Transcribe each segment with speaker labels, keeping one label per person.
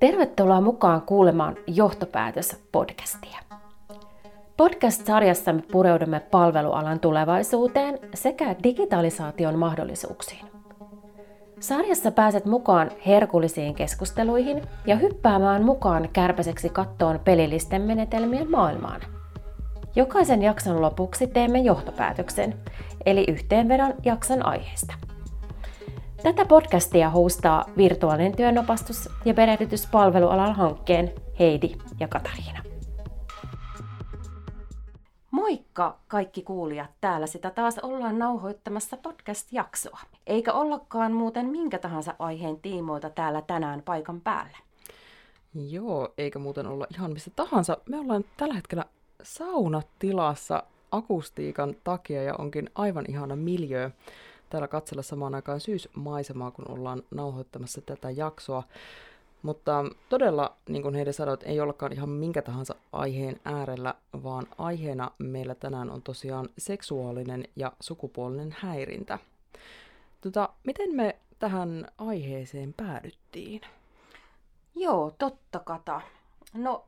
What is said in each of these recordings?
Speaker 1: Tervetuloa mukaan kuulemaan Johtopäätös-podcastia. Podcast-sarjassa me pureudumme palvelualan tulevaisuuteen sekä digitalisaation mahdollisuuksiin. Sarjassa pääset mukaan herkullisiin keskusteluihin ja hyppäämään mukaan kärpäseksi kattoon pelillisten menetelmien maailmaan. Jokaisen jakson lopuksi teemme johtopäätöksen, eli yhteenvedon jakson aiheesta – Tätä podcastia hostaa virtuaalinen työnopastus ja perehdytyspalvelualan hankkeen Heidi ja Katariina. Moikka kaikki kuulijat, täällä sitä taas ollaan nauhoittamassa podcast-jaksoa. Eikä ollakaan muuten minkä tahansa aiheen tiimoilta täällä tänään paikan päällä.
Speaker 2: Joo, eikä muuten olla ihan missä tahansa. Me ollaan tällä hetkellä saunatilassa akustiikan takia ja onkin aivan ihana miljöö täällä katsella samaan aikaan syysmaisemaa, kun ollaan nauhoittamassa tätä jaksoa. Mutta todella, niin kuin heidän sanoit, ei ollakaan ihan minkä tahansa aiheen äärellä, vaan aiheena meillä tänään on tosiaan seksuaalinen ja sukupuolinen häirintä. Tota, miten me tähän aiheeseen päädyttiin?
Speaker 1: Joo, totta kata. No,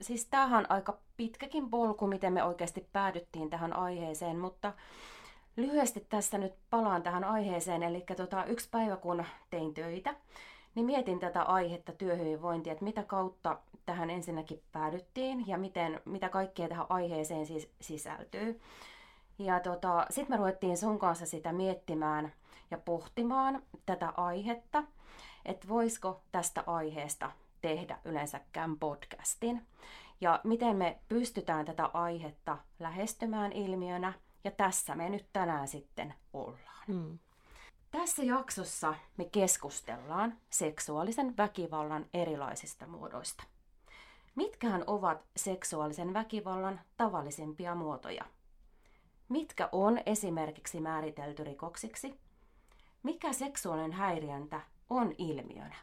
Speaker 1: siis tämähän on aika pitkäkin polku, miten me oikeasti päädyttiin tähän aiheeseen, mutta Lyhyesti tässä nyt palaan tähän aiheeseen, eli tota, yksi päivä kun tein töitä, niin mietin tätä aihetta työhyvinvointia, että mitä kautta tähän ensinnäkin päädyttiin ja miten, mitä kaikkea tähän aiheeseen siis sisältyy. Ja tota, sitten me ruvettiin sun kanssa sitä miettimään ja pohtimaan tätä aihetta, että voisiko tästä aiheesta tehdä yleensäkään podcastin. Ja miten me pystytään tätä aihetta lähestymään ilmiönä ja tässä me nyt tänään sitten ollaan. Mm. Tässä jaksossa me keskustellaan seksuaalisen väkivallan erilaisista muodoista. Mitkähän ovat seksuaalisen väkivallan tavallisimpia muotoja? Mitkä on esimerkiksi määritelty rikoksiksi? Mikä seksuaalinen häiriöntä on ilmiönä?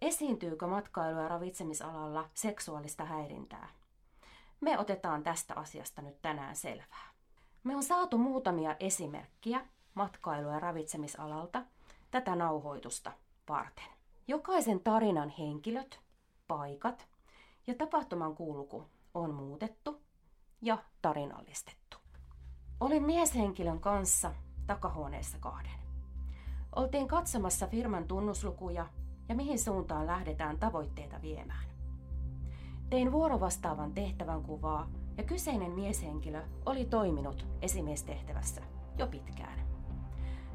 Speaker 1: Esiintyykö matkailu- ja ravitsemisalalla seksuaalista häirintää? Me otetaan tästä asiasta nyt tänään selvää. Me on saatu muutamia esimerkkiä matkailu- ja ravitsemisalalta tätä nauhoitusta varten. Jokaisen tarinan henkilöt, paikat ja tapahtuman kulku on muutettu ja tarinallistettu. Olin mieshenkilön kanssa takahuoneessa kahden. Oltiin katsomassa firman tunnuslukuja ja mihin suuntaan lähdetään tavoitteita viemään. Tein vuorovastaavan tehtävän kuvaa ja kyseinen mieshenkilö oli toiminut esimiestehtävässä jo pitkään.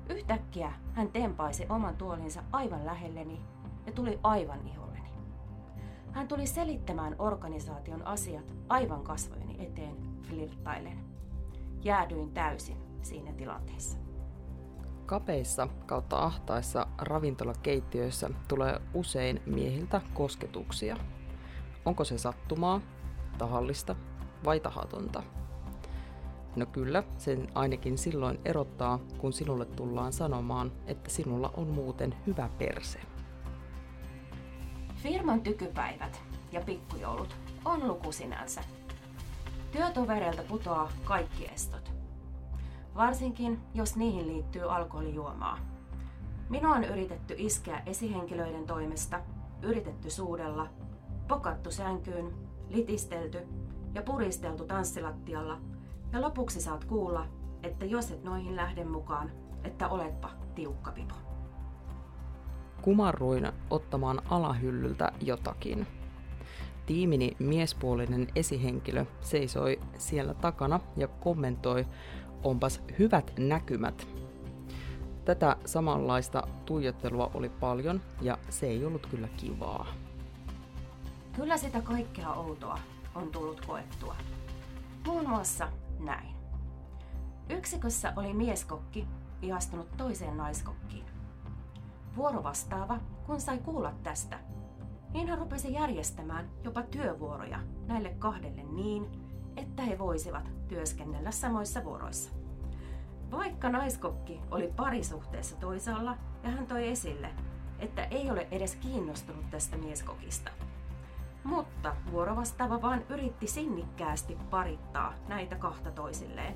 Speaker 1: Yhtäkkiä hän tempaisi oman tuolinsa aivan lähelleni ja tuli aivan iholleni. Hän tuli selittämään organisaation asiat aivan kasvojeni eteen flirttailen. Jäädyin täysin siinä tilanteessa.
Speaker 2: Kapeissa kautta ahtaissa ravintolakeittiöissä tulee usein miehiltä kosketuksia. Onko se sattumaa, tahallista vai tahatonta? No kyllä, sen ainakin silloin erottaa, kun sinulle tullaan sanomaan, että sinulla on muuten hyvä perse.
Speaker 1: Firman tykypäivät ja pikkujoulut on luku sinänsä. Työtovereilta putoaa kaikki estot. Varsinkin, jos niihin liittyy alkoholijuomaa. Minua on yritetty iskeä esihenkilöiden toimesta, yritetty suudella, pokattu sänkyyn, litistelty ja puristeltu tanssilattialla, ja lopuksi saat kuulla, että jos et noihin lähde mukaan, että oletpa tiukka pipo.
Speaker 2: Kumarruin ottamaan alahyllyltä jotakin. Tiimini miespuolinen esihenkilö seisoi siellä takana ja kommentoi, onpas hyvät näkymät. Tätä samanlaista tuijottelua oli paljon ja se ei ollut kyllä kivaa.
Speaker 1: Kyllä sitä kaikkea outoa on tullut koettua. Muun muassa näin. Yksikössä oli mieskokki ihastunut toiseen naiskokkiin. Vuorovastaava, kun sai kuulla tästä, niin hän rupesi järjestämään jopa työvuoroja näille kahdelle niin, että he voisivat työskennellä samoissa vuoroissa. Vaikka naiskokki oli parisuhteessa toisaalla ja hän toi esille, että ei ole edes kiinnostunut tästä mieskokista – mutta vuorovastaava vaan yritti sinnikkäästi parittaa näitä kahta toisilleen.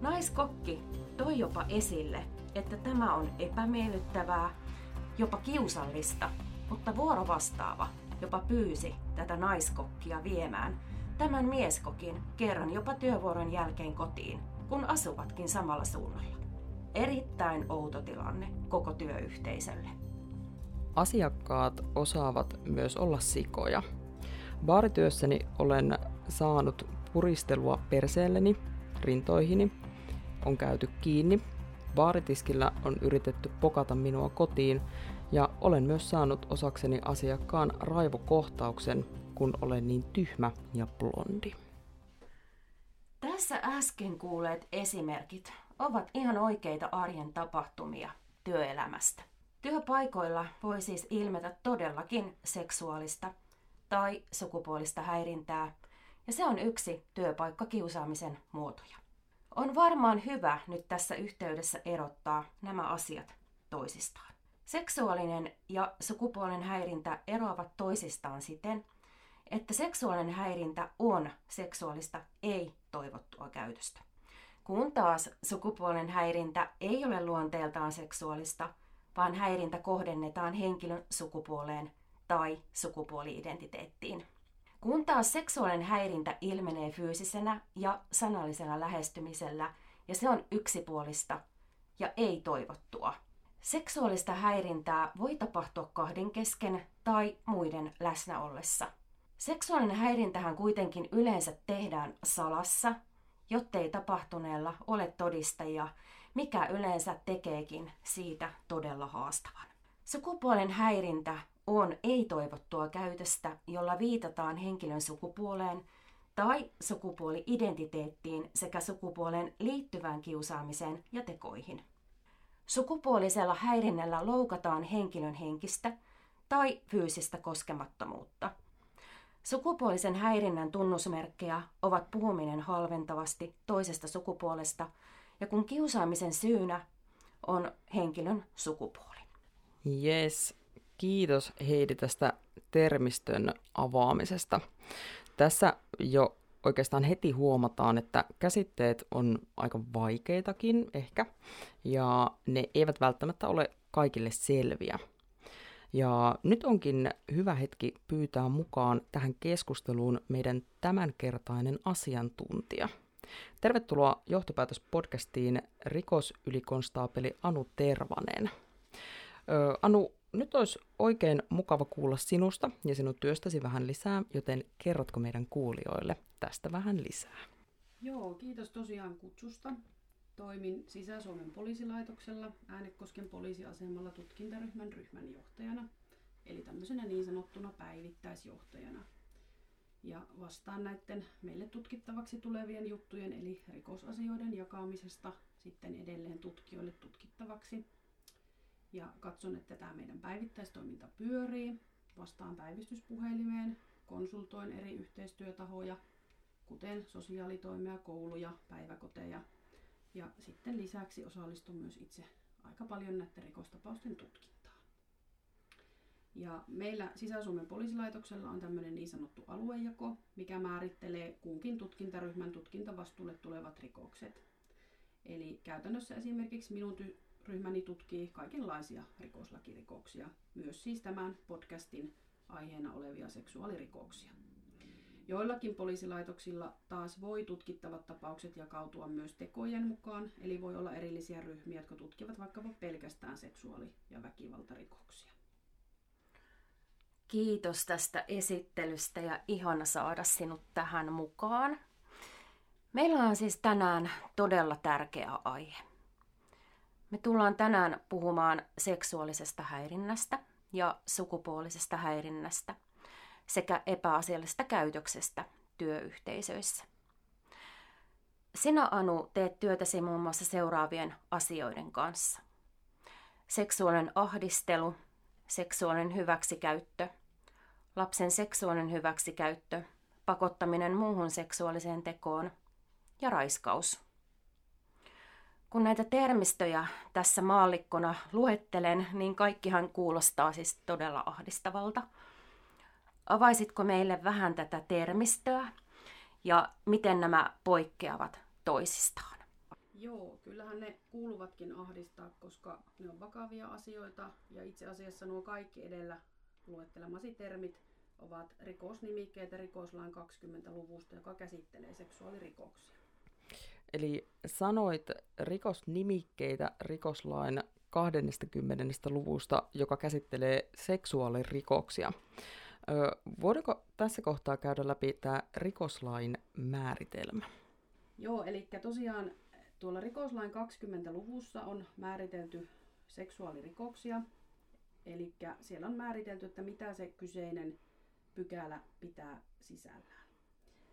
Speaker 1: Naiskokki toi jopa esille, että tämä on epämiellyttävää, jopa kiusallista mutta vuorovastaava jopa pyysi tätä naiskokkia viemään tämän mieskokin kerran jopa työvuoron jälkeen kotiin, kun asuvatkin samalla suunnalla. Erittäin outo tilanne koko työyhteisölle.
Speaker 2: Asiakkaat osaavat myös olla sikoja. Baarityössäni olen saanut puristelua perseelleni, rintoihini, on käyty kiinni, baaritiskillä on yritetty pokata minua kotiin ja olen myös saanut osakseni asiakkaan raivokohtauksen, kun olen niin tyhmä ja blondi.
Speaker 1: Tässä äsken kuulleet esimerkit ovat ihan oikeita arjen tapahtumia työelämästä. Työpaikoilla voi siis ilmetä todellakin seksuaalista tai sukupuolista häirintää, ja se on yksi työpaikkakiusaamisen muotoja. On varmaan hyvä nyt tässä yhteydessä erottaa nämä asiat toisistaan. Seksuaalinen ja sukupuolen häirintä eroavat toisistaan siten, että seksuaalinen häirintä on seksuaalista ei-toivottua käytöstä. Kun taas sukupuolen häirintä ei ole luonteeltaan seksuaalista, vaan häirintä kohdennetaan henkilön sukupuoleen tai sukupuoli-identiteettiin. Kun taas seksuaalinen häirintä ilmenee fyysisenä ja sanallisena lähestymisellä, ja se on yksipuolista ja ei toivottua. Seksuaalista häirintää voi tapahtua kahden kesken tai muiden läsnä ollessa. Seksuaalinen häirintähän kuitenkin yleensä tehdään salassa, jottei tapahtuneella ole todistajia, mikä yleensä tekeekin siitä todella haastavan. Sukupuolen häirintä on ei-toivottua käytöstä, jolla viitataan henkilön sukupuoleen tai sukupuoli-identiteettiin sekä sukupuolen liittyvään kiusaamiseen ja tekoihin. Sukupuolisella häirinnällä loukataan henkilön henkistä tai fyysistä koskemattomuutta. Sukupuolisen häirinnän tunnusmerkkejä ovat puhuminen halventavasti toisesta sukupuolesta ja kun kiusaamisen syynä on henkilön sukupuoli.
Speaker 2: Yes, kiitos Heidi tästä termistön avaamisesta. Tässä jo oikeastaan heti huomataan, että käsitteet on aika vaikeitakin ehkä, ja ne eivät välttämättä ole kaikille selviä. Ja nyt onkin hyvä hetki pyytää mukaan tähän keskusteluun meidän tämänkertainen asiantuntija. Tervetuloa johtopäätöspodcastiin rikosylikonstaapeli Anu Tervanen. Anu, nyt olisi oikein mukava kuulla sinusta ja sinun työstäsi vähän lisää, joten kerrotko meidän kuulijoille tästä vähän lisää?
Speaker 3: Joo, kiitos tosiaan kutsusta. Toimin Sisä-Suomen poliisilaitoksella Äänekosken poliisiasemalla tutkintaryhmän ryhmänjohtajana, eli tämmöisenä niin sanottuna päivittäisjohtajana. Ja vastaan näiden meille tutkittavaksi tulevien juttujen eli rikosasioiden jakamisesta sitten edelleen tutkijoille tutkittavaksi ja katson, että tämä meidän päivittäistoiminta pyörii. Vastaan päivystyspuhelimeen, konsultoin eri yhteistyötahoja, kuten sosiaalitoimia, kouluja, päiväkoteja. Ja sitten lisäksi osallistun myös itse aika paljon näiden rikostapausten tutkintaan. Ja meillä Sisä-Suomen poliisilaitoksella on tämmöinen niin sanottu aluejako, mikä määrittelee kunkin tutkintaryhmän tutkintavastuulle tulevat rikokset. Eli käytännössä esimerkiksi minun ty- ryhmäni tutkii kaikenlaisia rikoslakirikoksia, myös siis tämän podcastin aiheena olevia seksuaalirikoksia. Joillakin poliisilaitoksilla taas voi tutkittavat tapaukset jakautua myös tekojen mukaan, eli voi olla erillisiä ryhmiä, jotka tutkivat vaikkapa pelkästään seksuaali- ja väkivaltarikoksia.
Speaker 1: Kiitos tästä esittelystä ja ihana saada sinut tähän mukaan. Meillä on siis tänään todella tärkeä aihe. Me tullaan tänään puhumaan seksuaalisesta häirinnästä ja sukupuolisesta häirinnästä sekä epäasiallisesta käytöksestä työyhteisöissä. Sinä, Anu, teet työtäsi muun muassa seuraavien asioiden kanssa. Seksuaalinen ahdistelu, seksuaalinen hyväksikäyttö, lapsen seksuaalinen hyväksikäyttö, pakottaminen muuhun seksuaaliseen tekoon ja raiskaus kun näitä termistöjä tässä maallikkona luettelen, niin kaikkihan kuulostaa siis todella ahdistavalta. Avaisitko meille vähän tätä termistöä ja miten nämä poikkeavat toisistaan?
Speaker 3: Joo, kyllähän ne kuuluvatkin ahdistaa, koska ne on vakavia asioita ja itse asiassa nuo kaikki edellä luettelemasi termit ovat rikosnimikkeitä rikoslain 20-luvusta, joka käsittelee seksuaalirikoksia.
Speaker 2: Eli sanoit rikosnimikkeitä rikoslain 20. luvusta, joka käsittelee seksuaalirikoksia. voidaanko tässä kohtaa käydä läpi tämä rikoslain määritelmä?
Speaker 3: Joo, eli tosiaan tuolla rikoslain 20-luvussa on määritelty seksuaalirikoksia. Eli siellä on määritelty, että mitä se kyseinen pykälä pitää sisällään.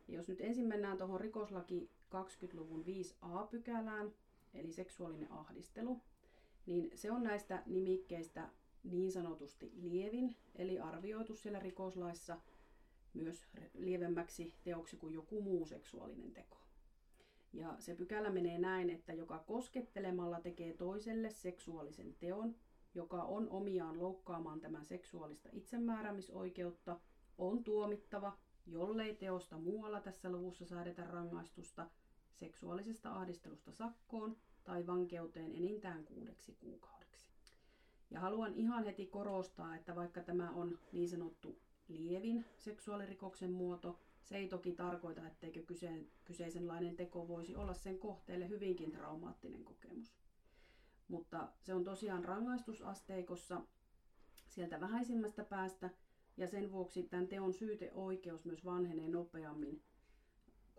Speaker 3: Ja jos nyt ensin mennään tuohon rikoslaki 20-luvun 5a-pykälään, eli seksuaalinen ahdistelu, niin se on näistä nimikkeistä niin sanotusti lievin, eli arvioitu siellä rikoslaissa myös lievemmäksi teoksi kuin joku muu seksuaalinen teko. Ja se pykälä menee näin, että joka koskettelemalla tekee toiselle seksuaalisen teon, joka on omiaan loukkaamaan tämän seksuaalista itsemääräämisoikeutta, on tuomittava, jollei teosta muualla tässä luvussa säädetä rangaistusta seksuaalisesta ahdistelusta sakkoon tai vankeuteen enintään kuudeksi kuukaudeksi. Ja haluan ihan heti korostaa, että vaikka tämä on niin sanottu lievin seksuaalirikoksen muoto, se ei toki tarkoita, etteikö kyseisenlainen teko voisi olla sen kohteelle hyvinkin traumaattinen kokemus. Mutta se on tosiaan rangaistusasteikossa sieltä vähäisimmästä päästä, ja sen vuoksi tämän teon syyteoikeus myös vanhenee nopeammin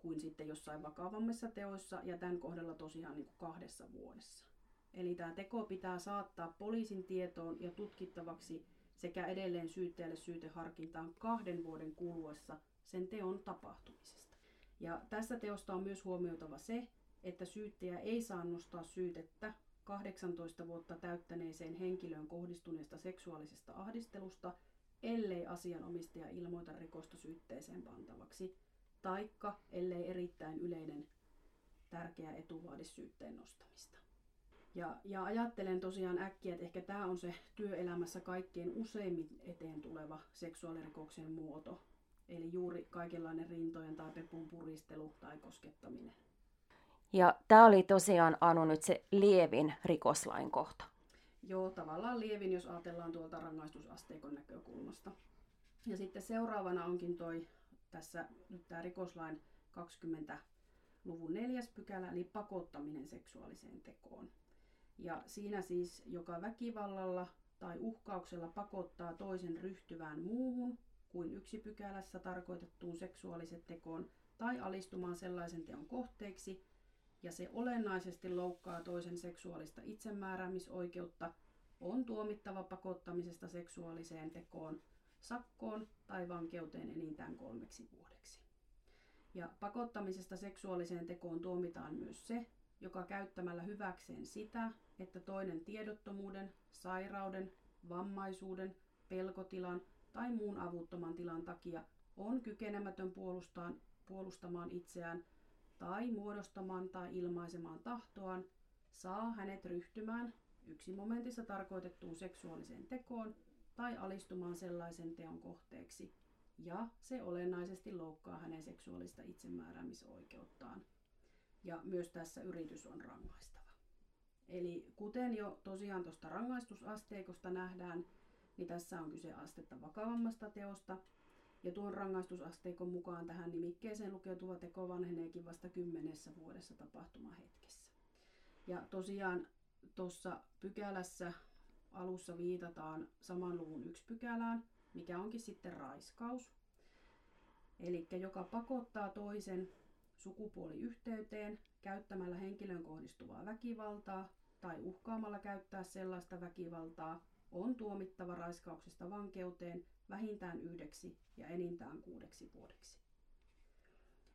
Speaker 3: kuin sitten jossain vakavammissa teoissa, ja tämän kohdalla tosiaan niin kuin kahdessa vuodessa. Eli tämä teko pitää saattaa poliisin tietoon ja tutkittavaksi sekä edelleen syyttäjälle syyteharkintaan kahden vuoden kuluessa sen teon tapahtumisesta. Ja tässä teosta on myös huomioitava se, että syyttäjä ei saa nostaa syytettä 18 vuotta täyttäneeseen henkilöön kohdistuneesta seksuaalisesta ahdistelusta, ellei asianomistaja ilmoita rikosta syytteeseen pantavaksi, taikka ellei erittäin yleinen tärkeä etu vaadi syytteen nostamista. Ja, ja ajattelen tosiaan äkkiä, että ehkä tämä on se työelämässä kaikkein useimmin eteen tuleva seksuaalirikoksen muoto, Eli juuri kaikenlainen rintojen tai pepun puristelu tai koskettaminen.
Speaker 1: Ja tämä oli tosiaan Anu nyt se lievin rikoslain kohta.
Speaker 3: Joo, tavallaan lievin, jos ajatellaan tuolta rangaistusasteikon näkökulmasta. Ja sitten seuraavana onkin toi tässä nyt tämä rikoslain 20 luvun neljäs pykälä, eli pakottaminen seksuaaliseen tekoon. Ja siinä siis joka väkivallalla tai uhkauksella pakottaa toisen ryhtyvään muuhun kuin yksi pykälässä tarkoitettuun seksuaaliset tekoon tai alistumaan sellaisen teon kohteeksi, ja se olennaisesti loukkaa toisen seksuaalista itsemääräämisoikeutta, on tuomittava pakottamisesta seksuaaliseen tekoon, sakkoon tai vankeuteen enintään kolmeksi vuodeksi. Ja pakottamisesta seksuaaliseen tekoon tuomitaan myös se, joka käyttämällä hyväkseen sitä, että toinen tiedottomuuden, sairauden, vammaisuuden, pelkotilan tai muun avuttoman tilan takia on kykenemätön puolustaan, puolustamaan itseään tai muodostamaan tai ilmaisemaan tahtoaan, saa hänet ryhtymään yksi momentissa tarkoitettuun seksuaaliseen tekoon tai alistumaan sellaisen teon kohteeksi, ja se olennaisesti loukkaa hänen seksuaalista itsemääräämisoikeuttaan. Ja myös tässä yritys on rangaistava. Eli kuten jo tosiaan tuosta rangaistusasteikosta nähdään, niin tässä on kyse astetta vakavammasta teosta. Ja tuon rangaistusasteikon mukaan tähän nimikkeeseen lukeutuva teko vanheneekin vasta kymmenessä vuodessa tapahtumahetkessä. Ja tosiaan tuossa pykälässä alussa viitataan saman luvun yksi pykälään, mikä onkin sitten raiskaus. Eli joka pakottaa toisen sukupuoliyhteyteen käyttämällä henkilön kohdistuvaa väkivaltaa tai uhkaamalla käyttää sellaista väkivaltaa, on tuomittava raiskauksesta vankeuteen vähintään yhdeksi ja enintään kuudeksi vuodeksi.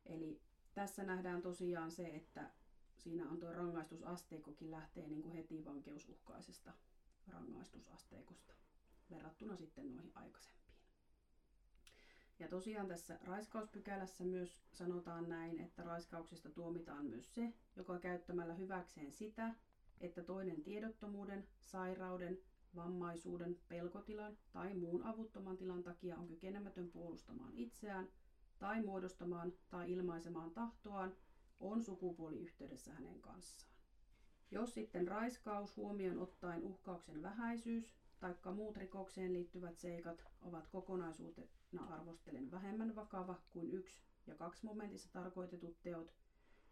Speaker 3: Eli tässä nähdään tosiaan se, että siinä on tuo rangaistusasteikokin lähtee niin kuin heti vankeusuhkaisesta rangaistusasteikosta verrattuna sitten noihin aikaisempiin. Ja tosiaan tässä raiskauspykälässä myös sanotaan näin, että raiskauksesta tuomitaan myös se, joka käyttämällä hyväkseen sitä, että toinen tiedottomuuden, sairauden vammaisuuden, pelkotilan tai muun avuttoman tilan takia on kykenemätön puolustamaan itseään tai muodostamaan tai ilmaisemaan tahtoaan, on sukupuoliyhteydessä hänen kanssaan. Jos sitten raiskaus huomioon ottaen uhkauksen vähäisyys tai muut rikokseen liittyvät seikat ovat kokonaisuutena arvostellen vähemmän vakava kuin yksi ja kaksi momentissa tarkoitetut teot,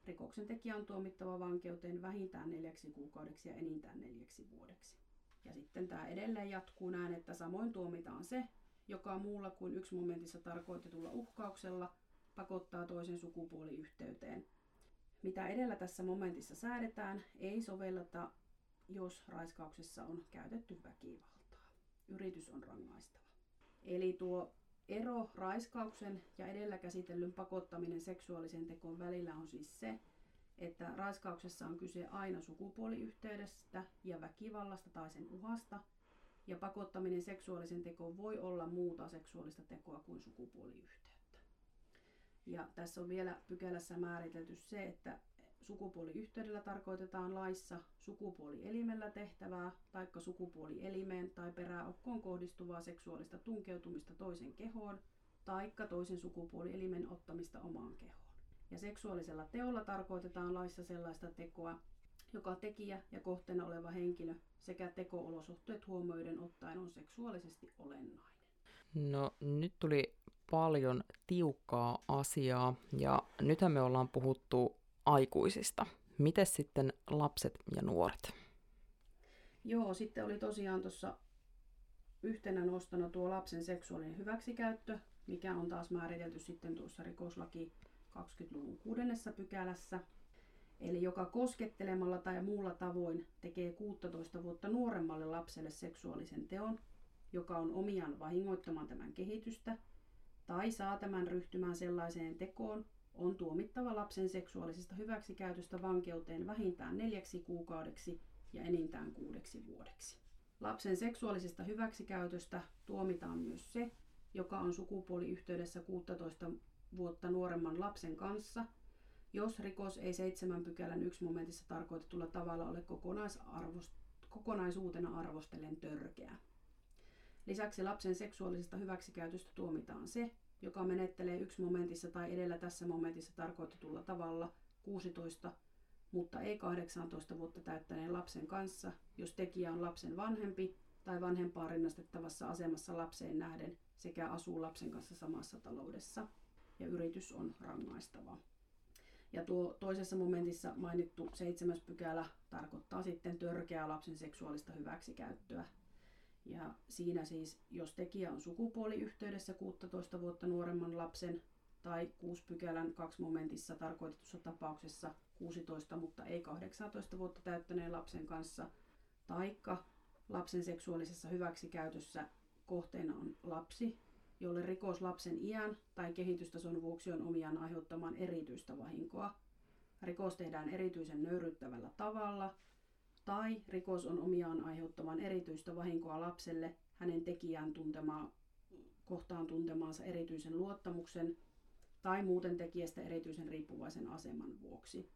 Speaker 3: rikoksen tekijä on tuomittava vankeuteen vähintään neljäksi kuukaudeksi ja enintään neljäksi vuodeksi. Ja sitten tämä edelleen jatkuu näin, että samoin tuomitaan se, joka muulla kuin yksi momentissa tarkoitetulla uhkauksella pakottaa toisen sukupuoliyhteyteen. Mitä edellä tässä momentissa säädetään, ei sovelleta, jos raiskauksessa on käytetty väkivaltaa. Yritys on rangaistava. Eli tuo ero raiskauksen ja edellä käsitellyn pakottaminen seksuaalisen tekoon välillä on siis se, että raiskauksessa on kyse aina sukupuoliyhteydestä ja väkivallasta tai sen uhasta, ja pakottaminen seksuaalisen tekoon voi olla muuta seksuaalista tekoa kuin sukupuoliyhteyttä. Ja tässä on vielä pykälässä määritelty se, että sukupuoliyhteydellä tarkoitetaan laissa sukupuolielimellä tehtävää taikka sukupuolielimeen tai peräokkoon kohdistuvaa seksuaalista tunkeutumista toisen kehoon taikka toisen sukupuolielimen ottamista omaan kehoon. Ja seksuaalisella teolla tarkoitetaan laissa sellaista tekoa, joka tekijä ja kohteena oleva henkilö sekä teko-olosuhteet huomioiden ottaen on seksuaalisesti olennainen.
Speaker 2: No nyt tuli paljon tiukkaa asiaa ja nythän me ollaan puhuttu aikuisista. Miten sitten lapset ja nuoret?
Speaker 3: Joo, sitten oli tosiaan tuossa yhtenä nostona tuo lapsen seksuaalinen hyväksikäyttö, mikä on taas määritelty sitten tuossa rikoslaki 20-luvun kuudennessa pykälässä. Eli joka koskettelemalla tai muulla tavoin tekee 16 vuotta nuoremmalle lapselle seksuaalisen teon, joka on omiaan vahingoittamaan tämän kehitystä, tai saa tämän ryhtymään sellaiseen tekoon, on tuomittava lapsen seksuaalisesta hyväksikäytöstä vankeuteen vähintään neljäksi kuukaudeksi ja enintään kuudeksi vuodeksi. Lapsen seksuaalisesta hyväksikäytöstä tuomitaan myös se, joka on sukupuoliyhteydessä 16 vuotta nuoremman lapsen kanssa, jos rikos ei 7 pykälän 1 momentissa tarkoitetulla tavalla ole kokonaisuutena arvostellen törkeä. Lisäksi lapsen seksuaalisesta hyväksikäytöstä tuomitaan se, joka menettelee yksi momentissa tai edellä tässä momentissa tarkoitetulla tavalla 16, mutta ei 18 vuotta täyttäneen lapsen kanssa, jos tekijä on lapsen vanhempi tai vanhempaa rinnastettavassa asemassa lapseen nähden sekä asuu lapsen kanssa samassa taloudessa ja yritys on rangaistava. Ja tuo toisessa momentissa mainittu seitsemäs pykälä tarkoittaa sitten törkeää lapsen seksuaalista hyväksikäyttöä ja siinä siis, jos tekijä on sukupuoliyhteydessä 16 vuotta nuoremman lapsen tai 6 pykälän 2 momentissa tarkoitetussa tapauksessa 16, mutta ei 18 vuotta täyttäneen lapsen kanssa, taikka lapsen seksuaalisessa hyväksikäytössä kohteena on lapsi, jolle rikos lapsen iän tai kehitystason vuoksi on omiaan aiheuttamaan erityistä vahinkoa. Rikos tehdään erityisen nöyryttävällä tavalla – tai rikos on omiaan aiheuttamaan erityistä vahinkoa lapselle hänen tekijään tuntemaa, kohtaan tuntemaansa erityisen luottamuksen tai muuten tekijästä erityisen riippuvaisen aseman vuoksi.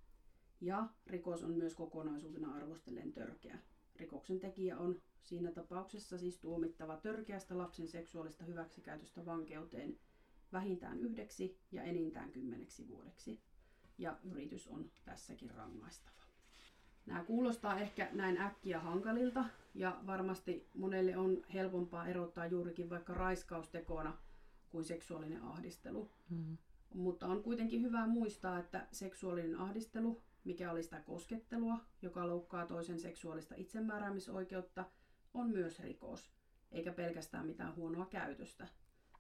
Speaker 3: Ja rikos on myös kokonaisuutena arvostellen törkeä. Rikoksen tekijä on siinä tapauksessa siis tuomittava törkeästä lapsen seksuaalista hyväksikäytöstä vankeuteen vähintään yhdeksi ja enintään kymmeneksi vuodeksi. Ja yritys on tässäkin rangaistava. Nämä kuulostaa ehkä näin äkkiä hankalilta ja varmasti monelle on helpompaa erottaa juurikin vaikka raiskaustekona kuin seksuaalinen ahdistelu. Mm-hmm. Mutta on kuitenkin hyvä muistaa, että seksuaalinen ahdistelu, mikä oli sitä koskettelua, joka loukkaa toisen seksuaalista itsemääräämisoikeutta, on myös rikos, eikä pelkästään mitään huonoa käytöstä,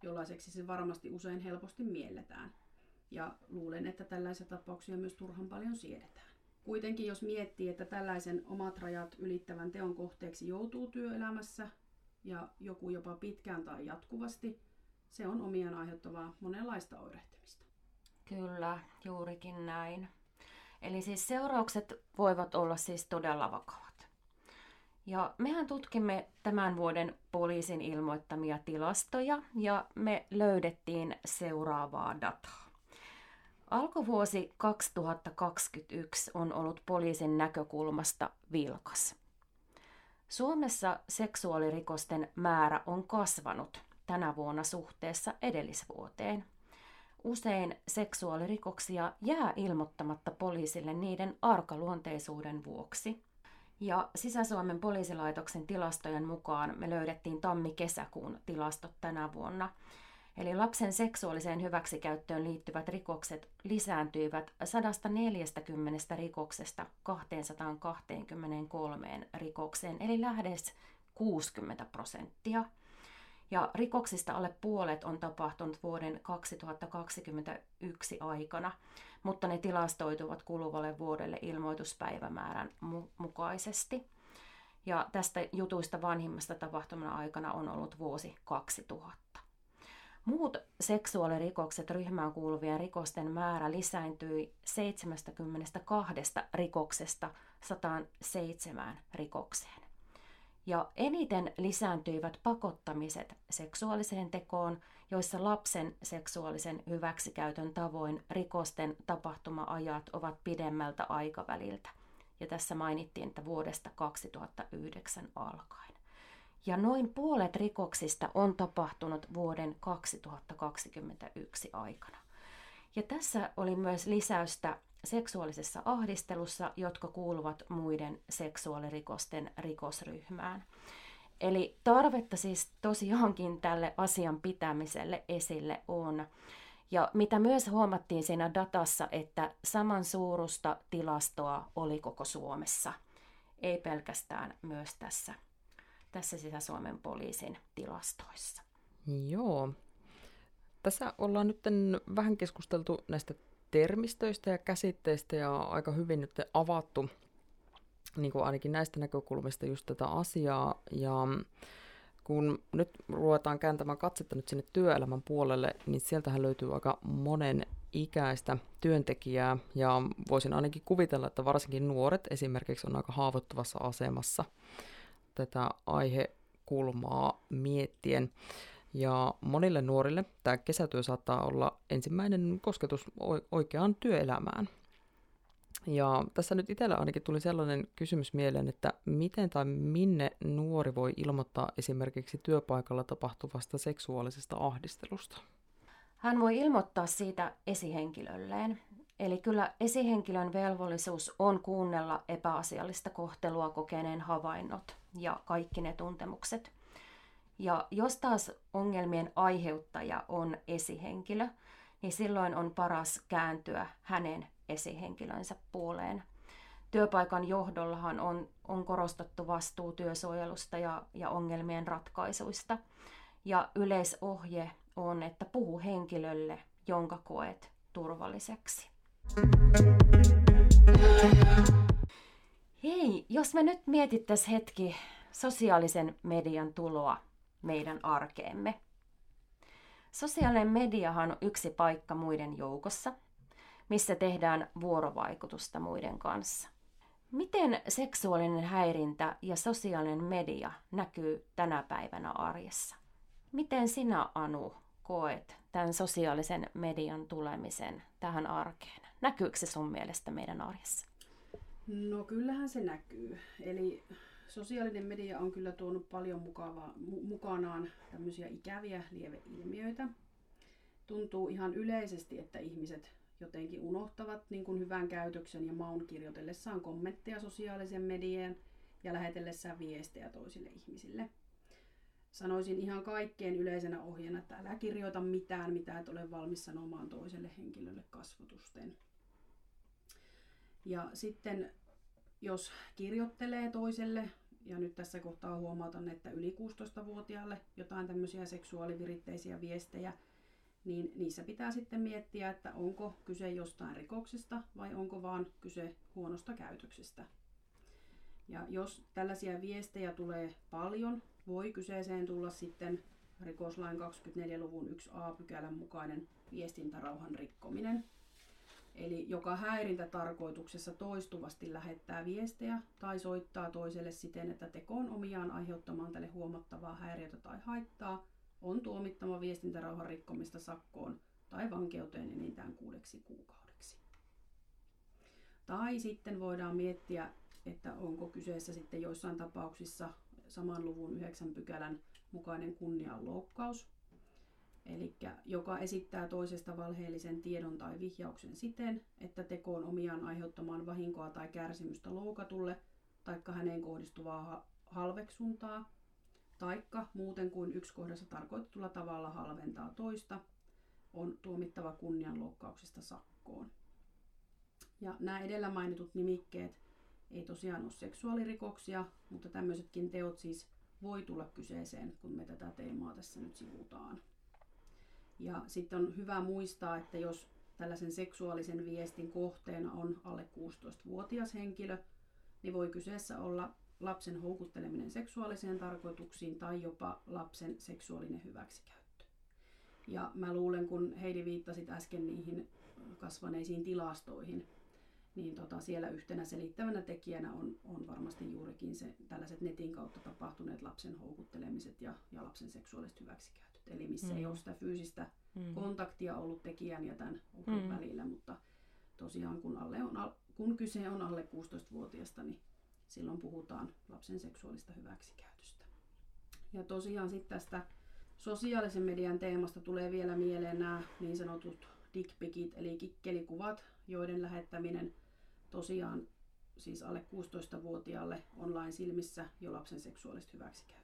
Speaker 3: jollaiseksi se varmasti usein helposti mielletään. Ja luulen, että tällaisia tapauksia myös turhan paljon siedetään. Kuitenkin jos miettii, että tällaisen omat rajat ylittävän teon kohteeksi joutuu työelämässä ja joku jopa pitkään tai jatkuvasti, se on omiaan aiheuttavaa monenlaista oirehtimista.
Speaker 1: Kyllä, juurikin näin. Eli siis seuraukset voivat olla siis todella vakavat. Ja mehän tutkimme tämän vuoden poliisin ilmoittamia tilastoja ja me löydettiin seuraavaa dataa. Alkuvuosi 2021 on ollut poliisin näkökulmasta vilkas. Suomessa seksuaalirikosten määrä on kasvanut tänä vuonna suhteessa edellisvuoteen. Usein seksuaalirikoksia jää ilmoittamatta poliisille niiden arkaluonteisuuden vuoksi. Ja Sisä-Suomen poliisilaitoksen tilastojen mukaan me löydettiin tammi-kesäkuun tilastot tänä vuonna. Eli lapsen seksuaaliseen hyväksikäyttöön liittyvät rikokset lisääntyivät 140 rikoksesta 223 rikokseen, eli lähes 60 prosenttia. Ja rikoksista alle puolet on tapahtunut vuoden 2021 aikana, mutta ne tilastoituvat kuluvalle vuodelle ilmoituspäivämäärän mu- mukaisesti. Ja tästä jutuista vanhimmasta tapahtumana aikana on ollut vuosi 2000. Muut seksuaalirikokset ryhmään kuuluvien rikosten määrä lisääntyi 72 rikoksesta 107 rikokseen. Ja eniten lisääntyivät pakottamiset seksuaaliseen tekoon, joissa lapsen seksuaalisen hyväksikäytön tavoin rikosten tapahtuma-ajat ovat pidemmältä aikaväliltä. Ja tässä mainittiin, että vuodesta 2009 alkaen. Ja noin puolet rikoksista on tapahtunut vuoden 2021 aikana. Ja tässä oli myös lisäystä seksuaalisessa ahdistelussa, jotka kuuluvat muiden seksuaalirikosten rikosryhmään. Eli tarvetta siis tosiaankin tälle asian pitämiselle esille on. Ja mitä myös huomattiin siinä datassa, että saman suurusta tilastoa oli koko Suomessa, ei pelkästään myös tässä, tässä Sisä-Suomen poliisin tilastoissa.
Speaker 2: Joo. Tässä ollaan nyt vähän keskusteltu näistä termistöistä ja käsitteistä ja aika hyvin nyt avattu niin kuin ainakin näistä näkökulmista just tätä asiaa. Ja kun nyt ruvetaan kääntämään katsetta nyt sinne työelämän puolelle, niin sieltähän löytyy aika monen ikäistä työntekijää, ja voisin ainakin kuvitella, että varsinkin nuoret esimerkiksi on aika haavoittuvassa asemassa tätä aihekulmaa miettien. Ja monille nuorille tämä kesätyö saattaa olla ensimmäinen kosketus oikeaan työelämään. Ja tässä nyt itsellä ainakin tuli sellainen kysymys mieleen, että miten tai minne nuori voi ilmoittaa esimerkiksi työpaikalla tapahtuvasta seksuaalisesta ahdistelusta?
Speaker 1: Hän voi ilmoittaa siitä esihenkilölleen. Eli kyllä esihenkilön velvollisuus on kuunnella epäasiallista kohtelua kokeneen havainnot ja kaikki ne tuntemukset – ja jos taas ongelmien aiheuttaja on esihenkilö, niin silloin on paras kääntyä hänen esihenkilönsä puoleen. Työpaikan johdollahan on, on korostettu vastuu työsuojelusta ja, ja ongelmien ratkaisuista. Ja yleisohje on, että puhu henkilölle, jonka koet turvalliseksi. Hei, jos me nyt mietittäisiin hetki sosiaalisen median tuloa meidän arkeemme. Sosiaalinen mediahan on yksi paikka muiden joukossa, missä tehdään vuorovaikutusta muiden kanssa. Miten seksuaalinen häirintä ja sosiaalinen media näkyy tänä päivänä arjessa? Miten sinä, Anu, koet tämän sosiaalisen median tulemisen tähän arkeen? Näkyykö se sun mielestä meidän arjessa?
Speaker 3: No kyllähän se näkyy. Eli sosiaalinen media on kyllä tuonut paljon mukavaa, mukanaan tämmöisiä ikäviä lieveilmiöitä. Tuntuu ihan yleisesti, että ihmiset jotenkin unohtavat niin kuin hyvän käytöksen ja maun kirjoitellessaan kommentteja sosiaalisen median ja lähetellessään viestejä toisille ihmisille. Sanoisin ihan kaikkein yleisenä ohjeena, että älä kirjoita mitään, mitä et ole valmis sanomaan toiselle henkilölle kasvotusten. Ja sitten jos kirjoittelee toiselle ja nyt tässä kohtaa huomautan, että yli 16-vuotiaalle jotain tämmöisiä seksuaaliviritteisiä viestejä, niin niissä pitää sitten miettiä, että onko kyse jostain rikoksesta vai onko vaan kyse huonosta käytöksestä. Ja jos tällaisia viestejä tulee paljon, voi kyseeseen tulla sitten rikoslain 24 luvun 1a pykälän mukainen viestintärauhan rikkominen – Eli joka häirintätarkoituksessa toistuvasti lähettää viestejä tai soittaa toiselle siten, että teko on omiaan aiheuttamaan tälle huomattavaa häiriötä tai haittaa, on tuomittava viestintärauhan rikkomista sakkoon tai vankeuteen enintään kuudeksi kuukaudeksi. Tai sitten voidaan miettiä, että onko kyseessä sitten joissain tapauksissa saman luvun 9 pykälän mukainen kunnianloukkaus, eli joka esittää toisesta valheellisen tiedon tai vihjauksen siten, että teko on omiaan aiheuttamaan vahinkoa tai kärsimystä loukatulle tai häneen kohdistuvaa halveksuntaa, taikka muuten kuin yksi kohdassa tarkoitetulla tavalla halventaa toista, on tuomittava kunnianloukkauksesta sakkoon. Ja nämä edellä mainitut nimikkeet ei tosiaan ole seksuaalirikoksia, mutta tämmöisetkin teot siis voi tulla kyseeseen, kun me tätä teemaa tässä nyt sivutaan. Ja sitten on hyvä muistaa, että jos tällaisen seksuaalisen viestin kohteena on alle 16-vuotias henkilö, niin voi kyseessä olla lapsen houkutteleminen seksuaaliseen tarkoituksiin tai jopa lapsen seksuaalinen hyväksikäyttö. Ja mä luulen, kun Heidi viittasit äsken niihin kasvaneisiin tilastoihin, niin tota, siellä yhtenä selittävänä tekijänä on, on varmasti juurikin se tällaiset netin kautta tapahtuneet lapsen houkuttelemiset ja, ja lapsen seksuaaliset Eli missä mm. ei ole sitä fyysistä mm. kontaktia ollut tekijän ja tämän uhrin mm. välillä, mutta tosiaan kun, alle on, kun kyse on alle 16-vuotiaasta, niin silloin puhutaan lapsen seksuaalista hyväksikäytöstä. Ja tosiaan sitten tästä sosiaalisen median teemasta tulee vielä mieleen nämä niin sanotut dickpikit eli kikkelikuvat, joiden lähettäminen tosiaan siis alle 16-vuotiaalle on lain silmissä jo lapsen seksuaalista hyväksikäyttöä.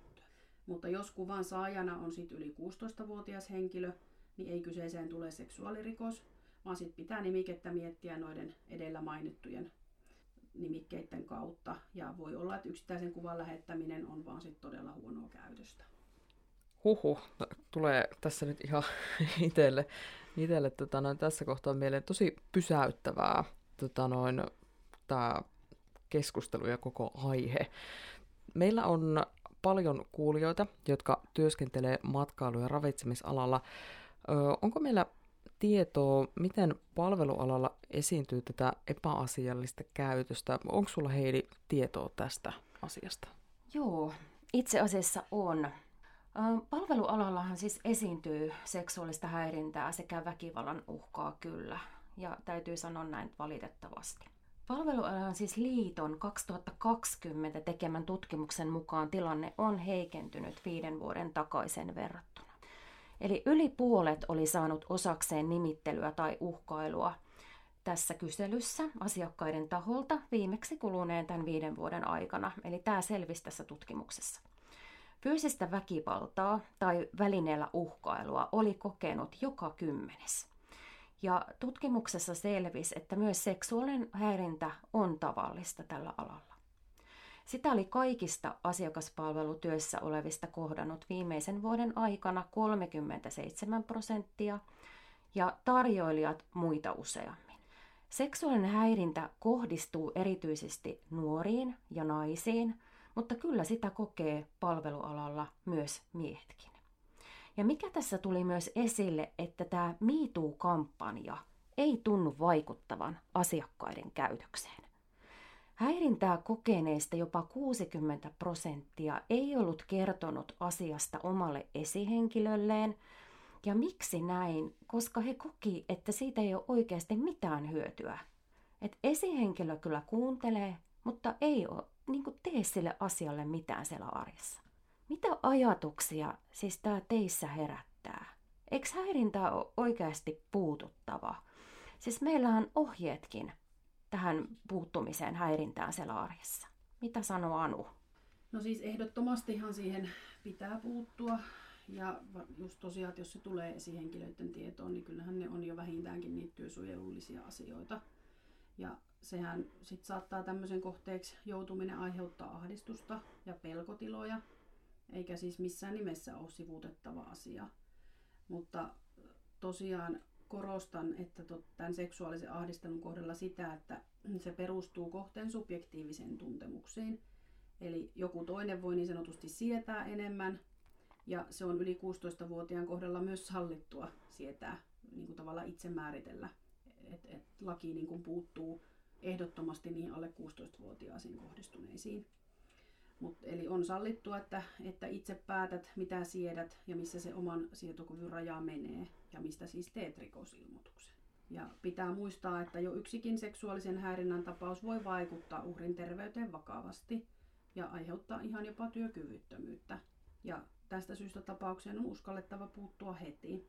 Speaker 3: Mutta jos kuvan saajana on sitten yli 16-vuotias henkilö, niin ei kyseeseen tule seksuaalirikos, vaan sitten pitää nimikettä miettiä noiden edellä mainittujen nimikkeiden kautta. Ja voi olla, että yksittäisen kuvan lähettäminen on vaan sit todella huonoa käytöstä.
Speaker 2: Huhu, tulee tässä nyt ihan itselle, itselle tota noin, tässä kohtaa mieleen tosi pysäyttävää tota noin, tämä keskustelu ja koko aihe. Meillä on paljon kuulijoita, jotka työskentelee matkailu- ja ravitsemisalalla. Ö, onko meillä tietoa, miten palvelualalla esiintyy tätä epäasiallista käytöstä? Onko sulla Heidi tietoa tästä asiasta?
Speaker 1: Joo, itse asiassa on. Palvelualallahan siis esiintyy seksuaalista häirintää sekä väkivallan uhkaa kyllä, ja täytyy sanoa näin valitettavasti. Palvelualan siis liiton 2020 tekemän tutkimuksen mukaan tilanne on heikentynyt viiden vuoden takaisen verrattuna. Eli yli puolet oli saanut osakseen nimittelyä tai uhkailua tässä kyselyssä asiakkaiden taholta viimeksi kuluneen tämän viiden vuoden aikana. Eli tämä selvisi tässä tutkimuksessa. Fyysistä väkivaltaa tai välineellä uhkailua oli kokenut joka kymmenes. Ja tutkimuksessa selvisi, että myös seksuaalinen häirintä on tavallista tällä alalla. Sitä oli kaikista asiakaspalvelutyössä olevista kohdannut viimeisen vuoden aikana 37 prosenttia ja tarjoilijat muita useammin. Seksuaalinen häirintä kohdistuu erityisesti nuoriin ja naisiin, mutta kyllä sitä kokee palvelualalla myös miehetkin. Ja mikä tässä tuli myös esille, että tämä MeToo-kampanja ei tunnu vaikuttavan asiakkaiden käytökseen. Häirintää kokeneista jopa 60 prosenttia ei ollut kertonut asiasta omalle esihenkilölleen. Ja miksi näin? Koska he koki, että siitä ei ole oikeasti mitään hyötyä. Et esihenkilö kyllä kuuntelee, mutta ei ole, niin tee sille asialle mitään siellä arjessa. Mitä ajatuksia siis tämä teissä herättää? Eikö häirintää ole oikeasti puututtava? Siis meillä on ohjeetkin tähän puuttumiseen häirintään siellä arjessa. Mitä sanoo Anu?
Speaker 3: No siis ehdottomastihan siihen pitää puuttua. Ja just tosiaan, että jos se tulee esihenkilöiden tietoon, niin kyllähän ne on jo vähintäänkin niitä työsuojelullisia asioita. Ja sehän sitten saattaa tämmöisen kohteeksi joutuminen aiheuttaa ahdistusta ja pelkotiloja, eikä siis missään nimessä ole sivuutettava asia. Mutta tosiaan korostan, että tämän seksuaalisen ahdistelun kohdalla sitä, että se perustuu kohteen subjektiiviseen tuntemuksiin. Eli joku toinen voi niin sanotusti sietää enemmän, ja se on yli 16-vuotiaan kohdalla myös sallittua sietää, niin kuin tavallaan itse määritellä. Et, et laki niin kuin puuttuu ehdottomasti niihin alle 16-vuotiaisiin kohdistuneisiin. Mut, eli on sallittua, että, että itse päätät, mitä siedät ja missä se oman sietokyvyn raja menee ja mistä siis teet rikosilmoituksen. Ja pitää muistaa, että jo yksikin seksuaalisen häirinnän tapaus voi vaikuttaa uhrin terveyteen vakavasti ja aiheuttaa ihan jopa työkyvyttömyyttä. Ja tästä syystä tapaukseen on uskallettava puuttua heti.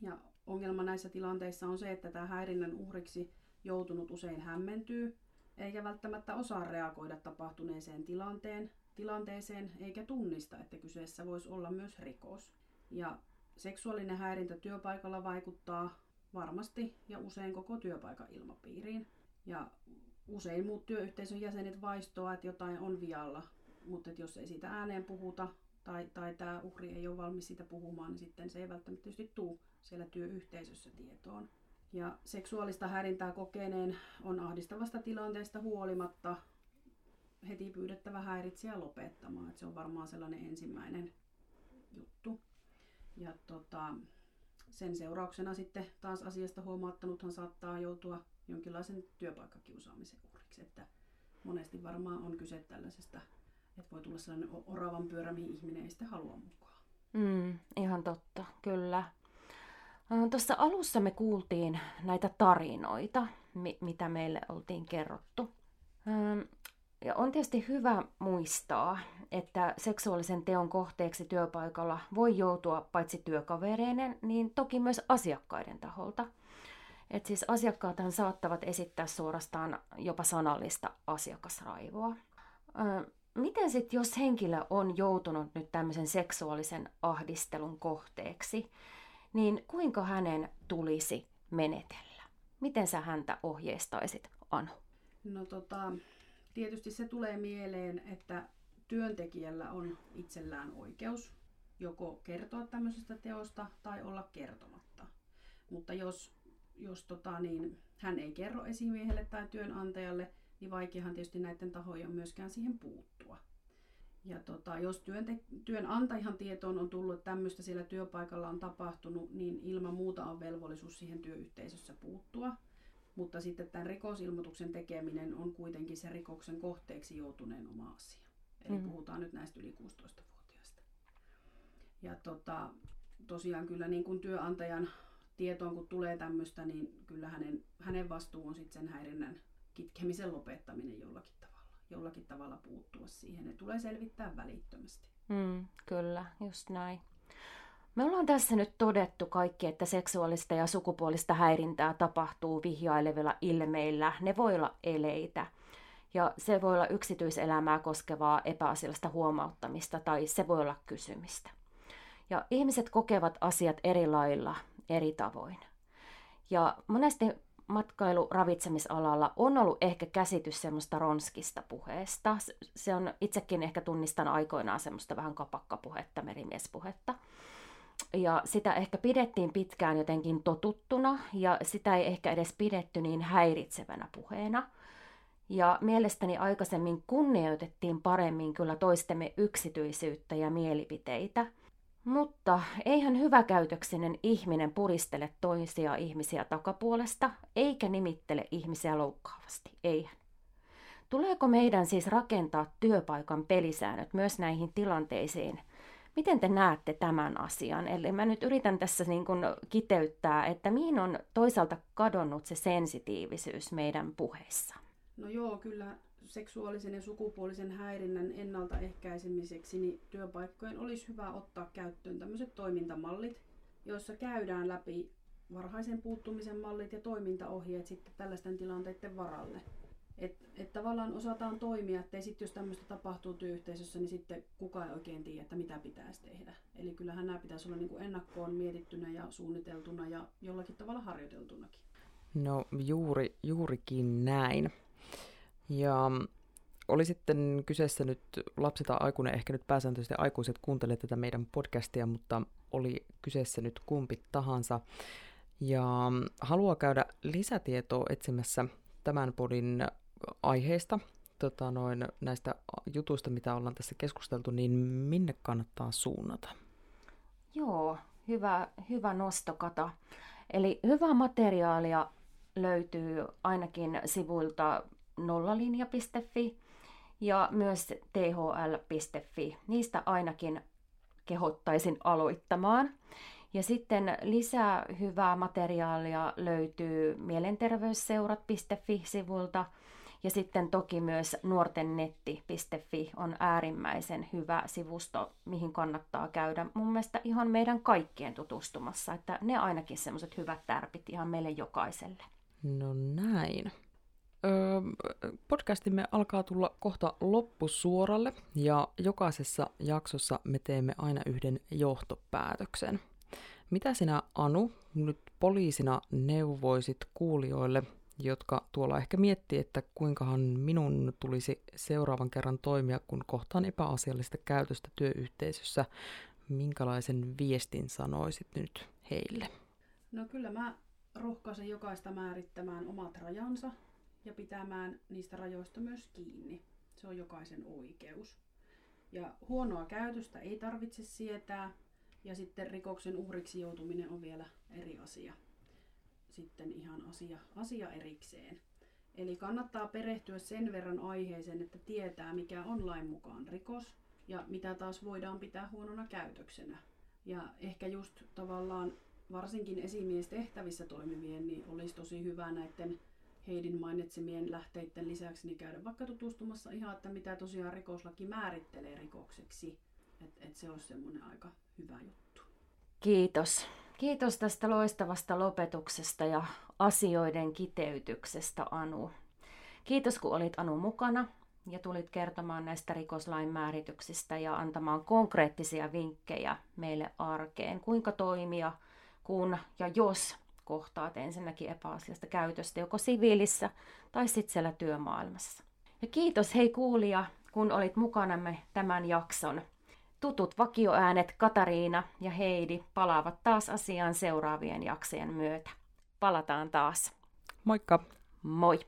Speaker 3: Ja ongelma näissä tilanteissa on se, että tämä häirinnän uhriksi joutunut usein hämmentyy eikä välttämättä osaa reagoida tapahtuneeseen tilanteen, tilanteeseen, eikä tunnista, että kyseessä voisi olla myös rikos. Ja seksuaalinen häirintä työpaikalla vaikuttaa varmasti ja usein koko työpaikan ilmapiiriin. Ja usein muut työyhteisön jäsenet vaistoa, että jotain on vialla, mutta jos ei siitä ääneen puhuta tai, tai tämä uhri ei ole valmis siitä puhumaan, niin sitten se ei välttämättä tietysti tule siellä työyhteisössä tietoon. Ja seksuaalista häirintää kokeneen on ahdistavasta tilanteesta huolimatta heti pyydettävä häiritsijä lopettamaan. Että se on varmaan sellainen ensimmäinen juttu. Ja tota, sen seurauksena sitten taas asiasta huomauttanuthan saattaa joutua jonkinlaisen työpaikkakiusaamisen uhriksi. Että monesti varmaan on kyse tällaisesta, että voi tulla sellainen oravan pyörä, mihin ihminen ei sitten halua mukaan.
Speaker 1: Mm, ihan totta, kyllä. Tuossa alussa me kuultiin näitä tarinoita, mitä meille oltiin kerrottu. On tietysti hyvä muistaa, että seksuaalisen teon kohteeksi työpaikalla voi joutua paitsi työkavereinen, niin toki myös asiakkaiden taholta. Et siis asiakkaathan saattavat esittää suorastaan jopa sanallista asiakasraivoa. Miten sitten, jos henkilö on joutunut nyt tämmöisen seksuaalisen ahdistelun kohteeksi, niin kuinka hänen tulisi menetellä? Miten sä häntä ohjeistaisit, Anu?
Speaker 3: No tota, tietysti se tulee mieleen, että työntekijällä on itsellään oikeus joko kertoa tämmöisestä teosta tai olla kertomatta. Mutta jos, jos tota, niin, hän ei kerro esimiehelle tai työnantajalle, niin vaikeahan tietysti näiden tahojen on myöskään siihen puuttua. Ja tota, jos työnte- työnantajan tietoon on tullut, että tämmöistä siellä työpaikalla on tapahtunut, niin ilman muuta on velvollisuus siihen työyhteisössä puuttua. Mutta sitten tämän rikosilmoituksen tekeminen on kuitenkin se rikoksen kohteeksi joutuneen oma asia. Eli mm. puhutaan nyt näistä yli 16-vuotiaista. Ja tota, tosiaan kyllä niin kuin työnantajan tietoon, kun tulee tämmöistä, niin kyllä hänen, hänen vastuu on sitten sen häirinnän kitkemisen lopettaminen jollakin tavalla. Jollakin tavalla puuttua siihen. Ne tulee selvittää välittömästi.
Speaker 1: Mm, kyllä, just näin. Me ollaan tässä nyt todettu kaikki, että seksuaalista ja sukupuolista häirintää tapahtuu vihjailevilla ilmeillä. Ne voi olla eleitä. Ja se voi olla yksityiselämää koskevaa epäasiallista huomauttamista tai se voi olla kysymistä. Ja ihmiset kokevat asiat eri lailla, eri tavoin. Ja monesti matkailu-ravitsemisalalla on ollut ehkä käsitys semmoista ronskista puheesta. Se on itsekin ehkä tunnistan aikoinaan semmoista vähän kapakkapuhetta, merimiespuhetta. Ja sitä ehkä pidettiin pitkään jotenkin totuttuna ja sitä ei ehkä edes pidetty niin häiritsevänä puheena. Ja mielestäni aikaisemmin kunnioitettiin paremmin kyllä toistemme yksityisyyttä ja mielipiteitä – mutta eihän hyväkäytöksinen ihminen puristele toisia ihmisiä takapuolesta, eikä nimittele ihmisiä loukkaavasti, eihän. Tuleeko meidän siis rakentaa työpaikan pelisäännöt myös näihin tilanteisiin? Miten te näette tämän asian? Eli mä nyt yritän tässä niin kuin kiteyttää, että mihin on toisaalta kadonnut se sensitiivisyys meidän puheissa.
Speaker 3: No joo, kyllä seksuaalisen ja sukupuolisen häirinnän ennaltaehkäisemiseksi niin työpaikkojen olisi hyvä ottaa käyttöön tämmöiset toimintamallit, joissa käydään läpi varhaisen puuttumisen mallit ja toimintaohjeet sitten tällaisten tilanteiden varalle. Että et tavallaan osataan toimia, että sitten jos tämmöistä tapahtuu työyhteisössä, niin sitten kukaan ei oikein tiedä, että mitä pitäisi tehdä. Eli kyllähän nämä pitäisi olla niin kuin ennakkoon mietittynä ja suunniteltuna ja jollakin tavalla harjoiteltunakin.
Speaker 2: No juuri, juurikin näin. Ja oli sitten kyseessä nyt lapsi tai aikuinen, ehkä nyt pääsääntöisesti aikuiset kuuntelee tätä meidän podcastia, mutta oli kyseessä nyt kumpi tahansa. Ja haluaa käydä lisätietoa etsimässä tämän podin aiheesta, tota noin, näistä jutuista, mitä ollaan tässä keskusteltu, niin minne kannattaa suunnata?
Speaker 1: Joo, hyvä, hyvä nostokata. Eli hyvää materiaalia löytyy ainakin sivuilta nollalinja.fi ja myös thl.fi. Niistä ainakin kehottaisin aloittamaan. Ja sitten lisää hyvää materiaalia löytyy mielenterveysseurat.fi-sivulta ja sitten toki myös nuortennetti.fi on äärimmäisen hyvä sivusto, mihin kannattaa käydä mun mielestä ihan meidän kaikkien tutustumassa, että ne ainakin semmoiset hyvät tärpit ihan meille jokaiselle.
Speaker 2: No näin. podcastimme alkaa tulla kohta loppusuoralle ja jokaisessa jaksossa me teemme aina yhden johtopäätöksen. Mitä sinä, Anu, nyt poliisina neuvoisit kuulijoille, jotka tuolla ehkä miettii, että kuinkahan minun tulisi seuraavan kerran toimia, kun kohtaan epäasiallista käytöstä työyhteisössä. Minkälaisen viestin sanoisit nyt heille?
Speaker 3: No kyllä mä rohkaisen jokaista määrittämään omat rajansa ja pitämään niistä rajoista myös kiinni. Se on jokaisen oikeus. Ja huonoa käytöstä ei tarvitse sietää, ja sitten rikoksen uhriksi joutuminen on vielä eri asia. Sitten ihan asia, asia erikseen. Eli kannattaa perehtyä sen verran aiheeseen, että tietää mikä on lain mukaan rikos ja mitä taas voidaan pitää huonona käytöksenä. Ja ehkä just tavallaan varsinkin esimiestehtävissä toimivien, niin olisi tosi hyvä näiden Heidin mainitsemien lähteiden lisäksi niin käydä vaikka tutustumassa ihan, että mitä tosiaan rikoslaki määrittelee rikokseksi. Että et se olisi semmoinen aika hyvä juttu.
Speaker 1: Kiitos. Kiitos tästä loistavasta lopetuksesta ja asioiden kiteytyksestä, Anu. Kiitos, kun olit Anu mukana ja tulit kertomaan näistä rikoslain määrityksistä ja antamaan konkreettisia vinkkejä meille arkeen, kuinka toimia, kun ja jos kohtaat ensinnäkin epäasiasta käytöstä joko siviilissä tai sitten siellä työmaailmassa. Ja kiitos hei kuulija, kun olit mukanamme tämän jakson. Tutut vakioäänet Katariina ja Heidi palaavat taas asiaan seuraavien jaksojen myötä. Palataan taas.
Speaker 2: Moikka!
Speaker 1: Moi!